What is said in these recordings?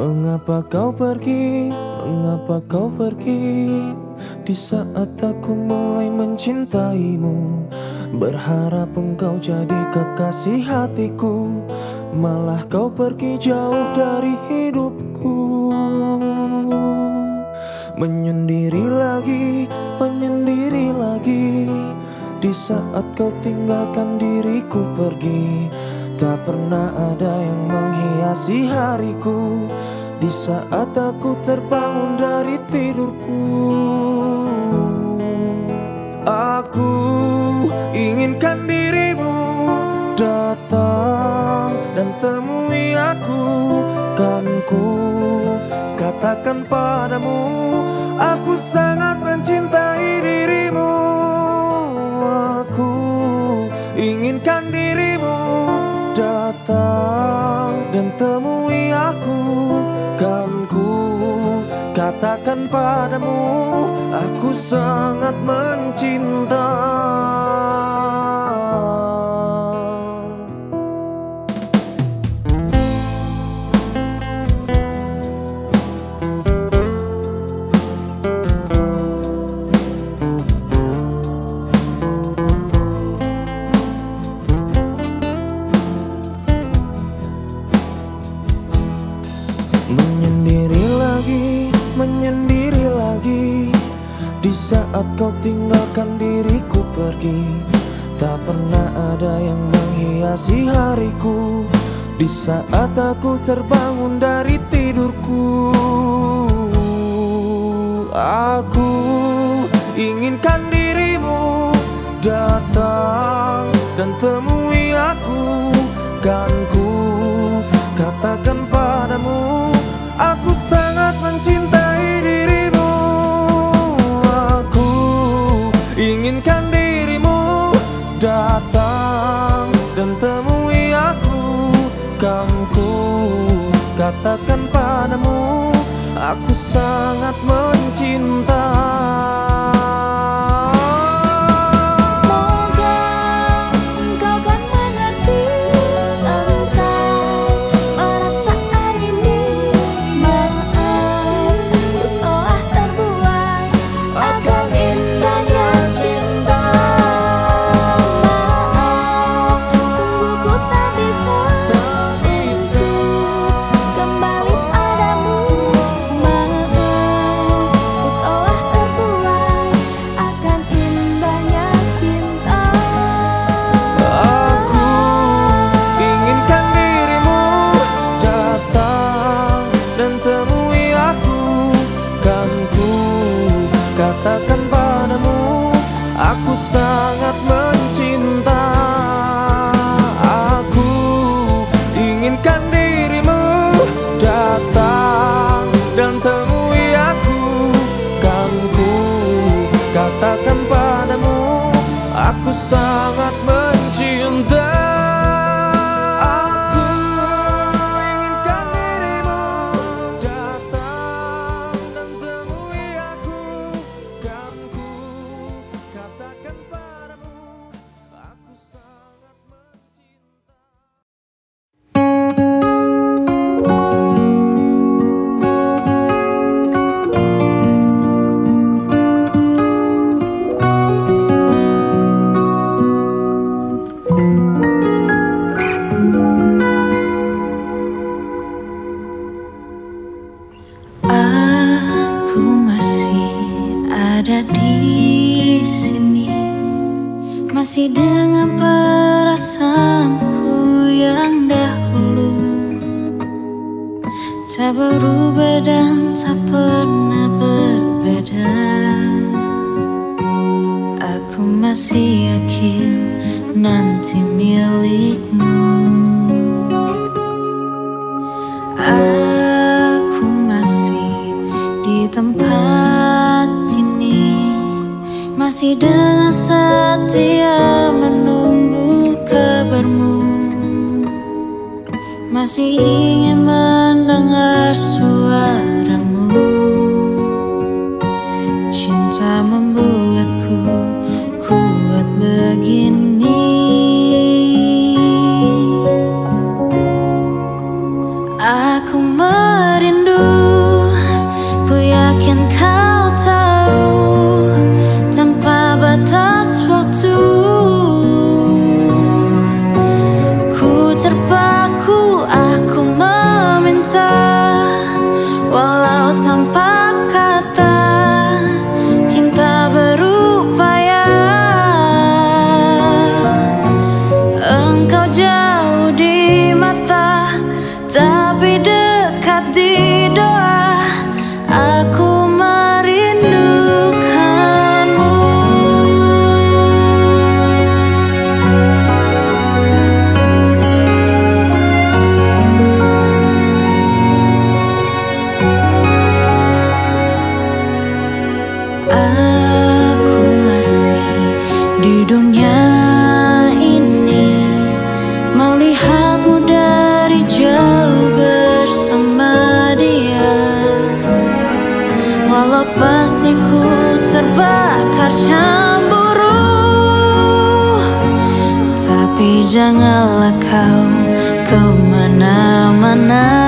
Mengapa kau pergi, mengapa kau pergi? Di saat aku mulai mencintaimu Berharap engkau jadi kekasih hatiku. Malah kau pergi jauh dari hidupku. Menyendiri lagi, menyendiri lagi. Di saat kau tinggalkan diriku pergi Tak pernah ada yang menghiasi hariku. Di saat aku terbangun dari tidurku. Aku inginkan dirimu datang dan temui aku. Kan ku katakan padamu Aku sangat mencintai dirimu. Aku inginkan dirimu datang dan temui aku. Kan ku katakan padamu Aku sangat mencinta saat aku terbangun dari tidurku. Aku inginkan dirimu di sini, masih dengan perasaanku yang dahulu. Tak berubah dan tak pernah berbeda. Aku masih yakin nanti milikmu. Masih dengan setia menunggu kabarmu. Masih ingin mendengar suaramu janganlah kau ke mana-mana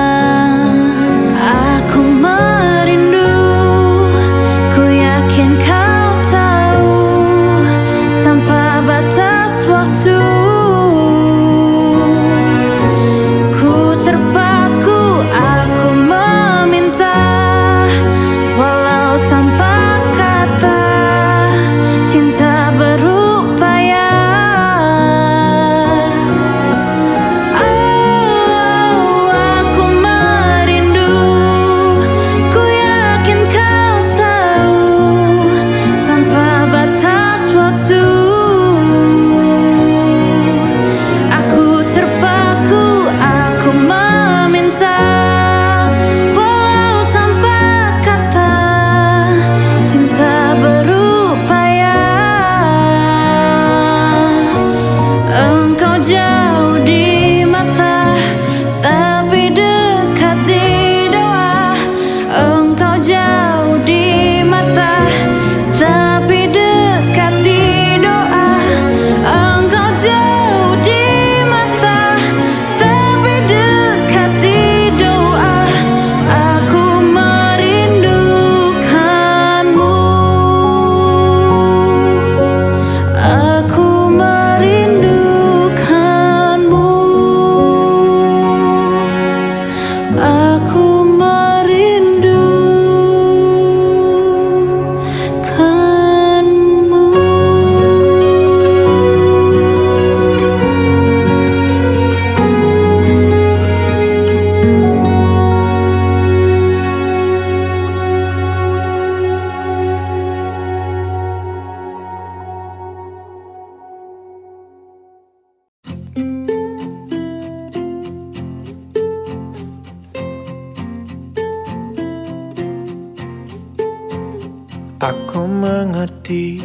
Aku mengerti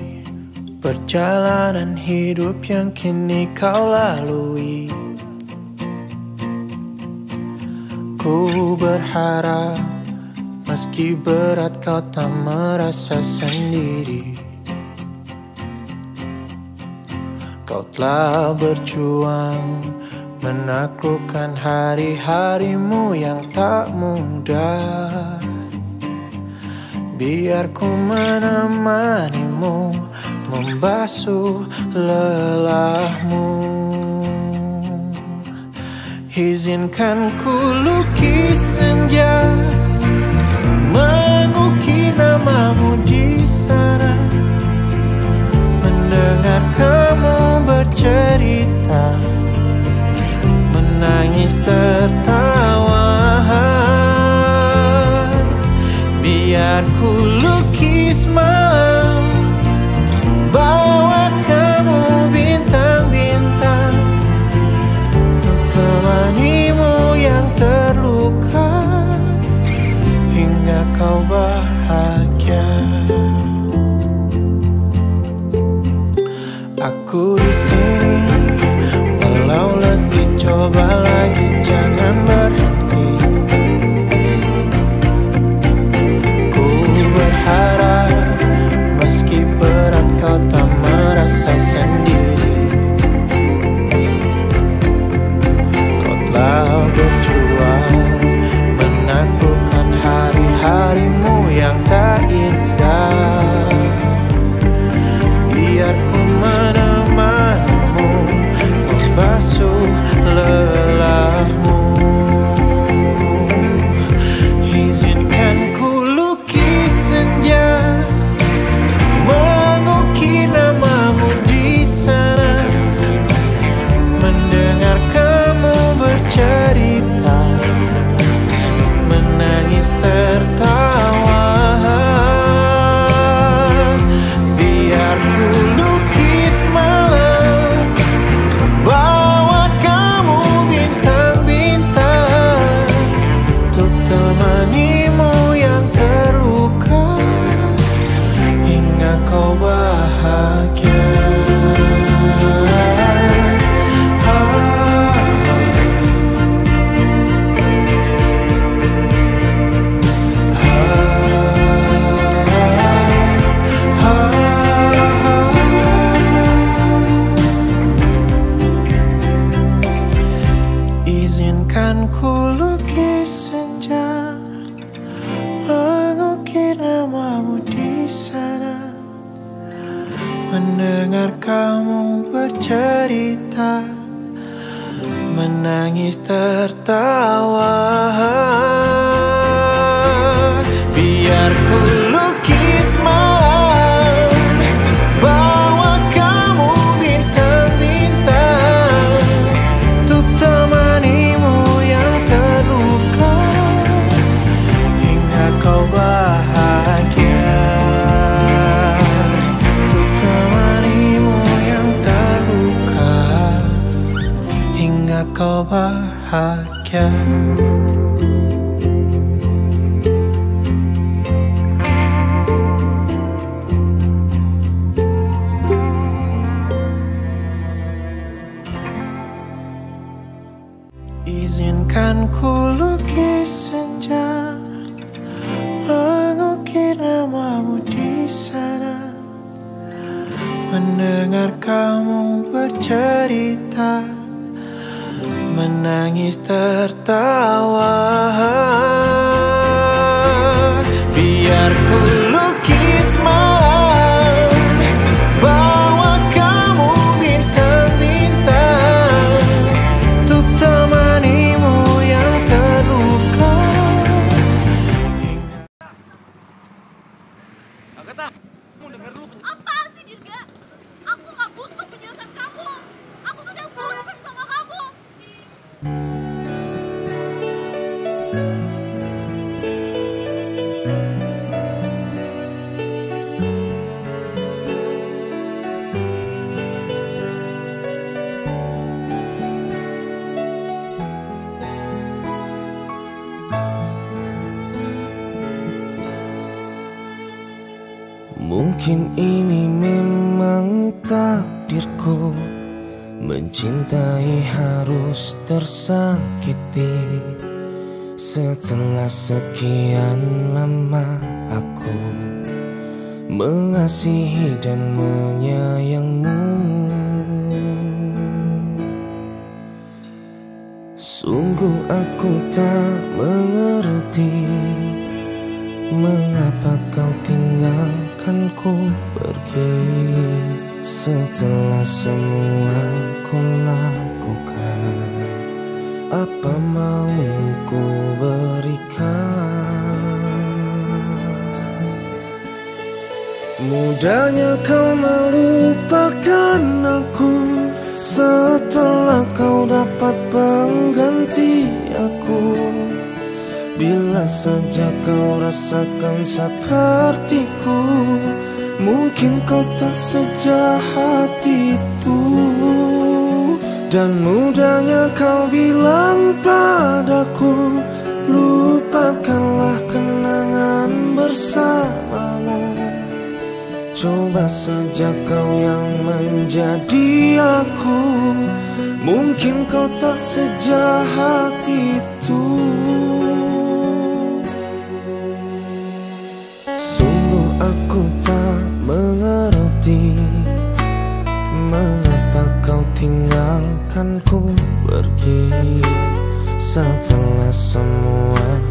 perjalanan hidup yang kini kau lalui. Ku berharap meski berat kau tak merasa sendiri. Kau telah berjuang menaklukkan hari-harimu yang tak mudah. Biar ku menemanimu Membasuh lelahmu. Izinkan ku lukis senja Mengukir namamu di sana. Mendengar kamu bercerita Menangis tertawa Biar ku lukis Bawa kamu bintang-bintang. Untuk temanimu yang terluka Hingga kau bahagia. Aku di sini Walau letih coba lagi bahagia Biar ku Mungkin ini memang takdirku. Mencintai harus tersakiti. Setelah sekian lama aku Mengasihi dan menyayangmu. Sungguh aku tak mengerti Mengapa kau tinggalkanku pergi Setelah semua ku lakukan. Apa mau ku berikan? Mudahnya kau melupakan aku. Setelah kau dapat pengganti aku. Bila saja kau rasakan sepertiku Mungkin kau tak sejahat itu. Dan mudahnya kau bilang padaku Lupakanlah kenangan bersamamu. Coba saja kau yang menjadi aku. Mungkin kau tak sejahat itu pergi Setelah semua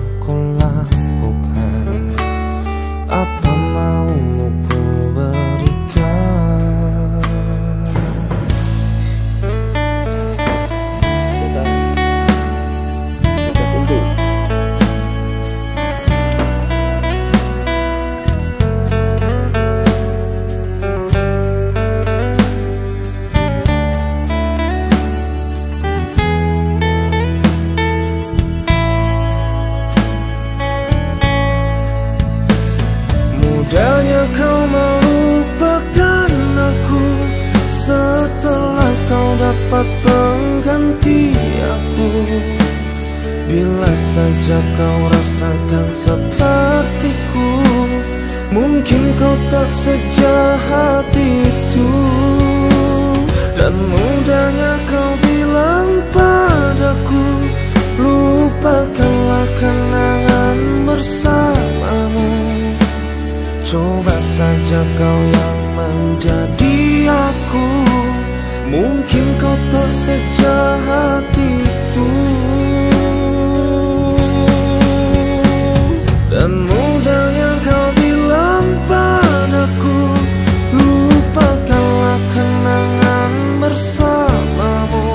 yang menjadi aku. Mungkin kau tersejahat itu. Dan mudah yang kau bilang padaku Lupakanlah kenangan bersamamu.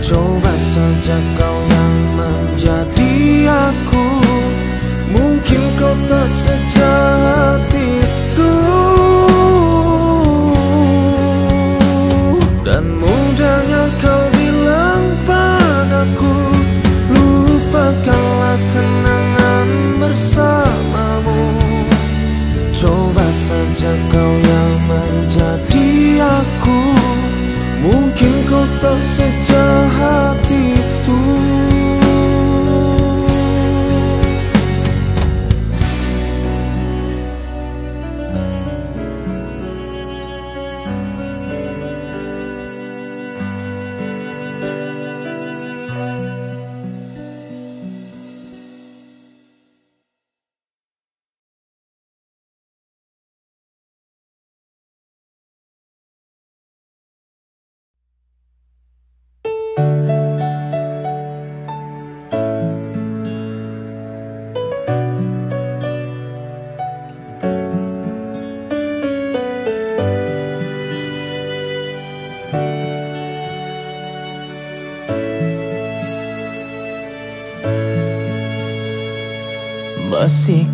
Coba saja kau yang menjadi aku. Mungkin kau tak Coba saja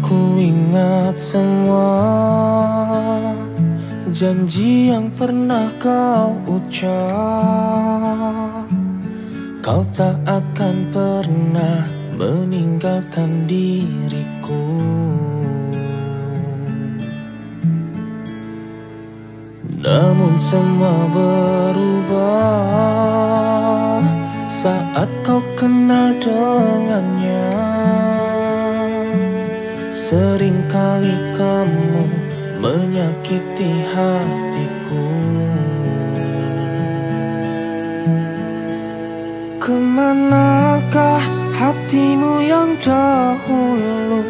Ku ingat semua Janji yang pernah kau ucap. Kau tak akan pernah meninggalkan diriku. Namun semua berubah Saat kau kenal dengannya Seringkali kamu menyakiti hatiku. Ke manakah hatimu yang dahulu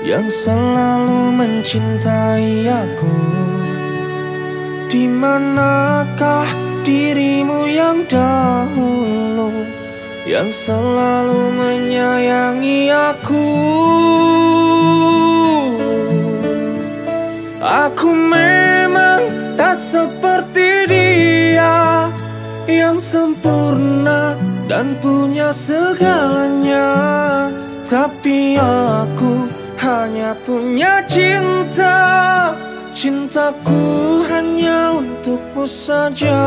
Yang selalu mencintai aku? Di manakah dirimu yang dahulu Yang selalu menyayangi aku. Aku memang tak seperti dia Yang sempurna dan punya segalanya. Tapi aku hanya punya cinta. Cintaku hanya untukmu saja.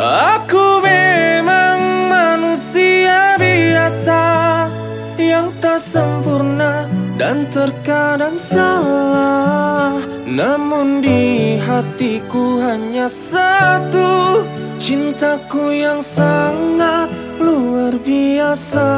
Aku memang Yang tak sempurna dan terkadang salah. Namun di hatiku hanya satu Cintaku yang sangat luar biasa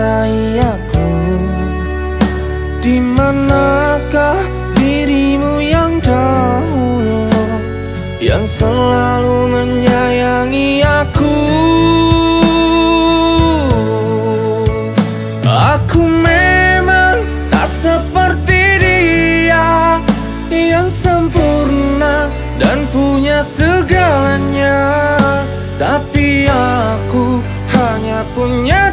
mencintai aku. Di manakah dirimu yang dahulu Yang selalu menyayangi aku? Aku memang tak seperti dia Yang sempurna dan punya segalanya. Tapi aku hanya punya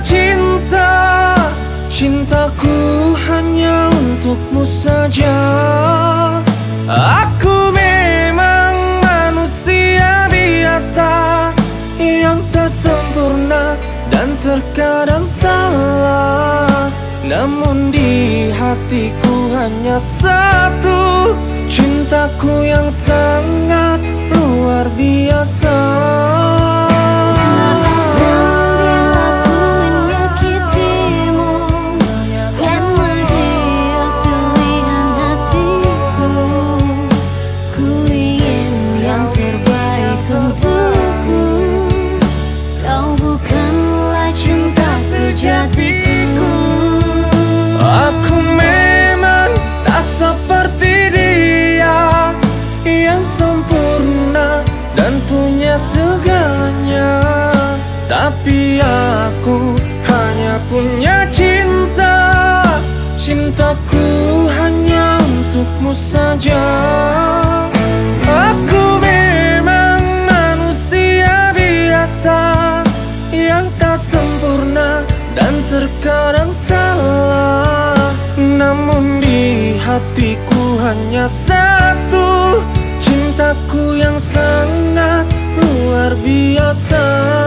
Cintaku hanya untukmu saja. Aku memang manusia biasa Yang tak sempurna dan terkadang salah. Namun di hatiku hanya satu Cintaku yang sangat luar biasa Tapi aku hanya punya cinta. Cintaku hanya untukmu saja. Aku memang manusia biasa Yang tak sempurna dan terkadang salah. Namun di hatiku hanya satu Cintaku yang sangat luar biasa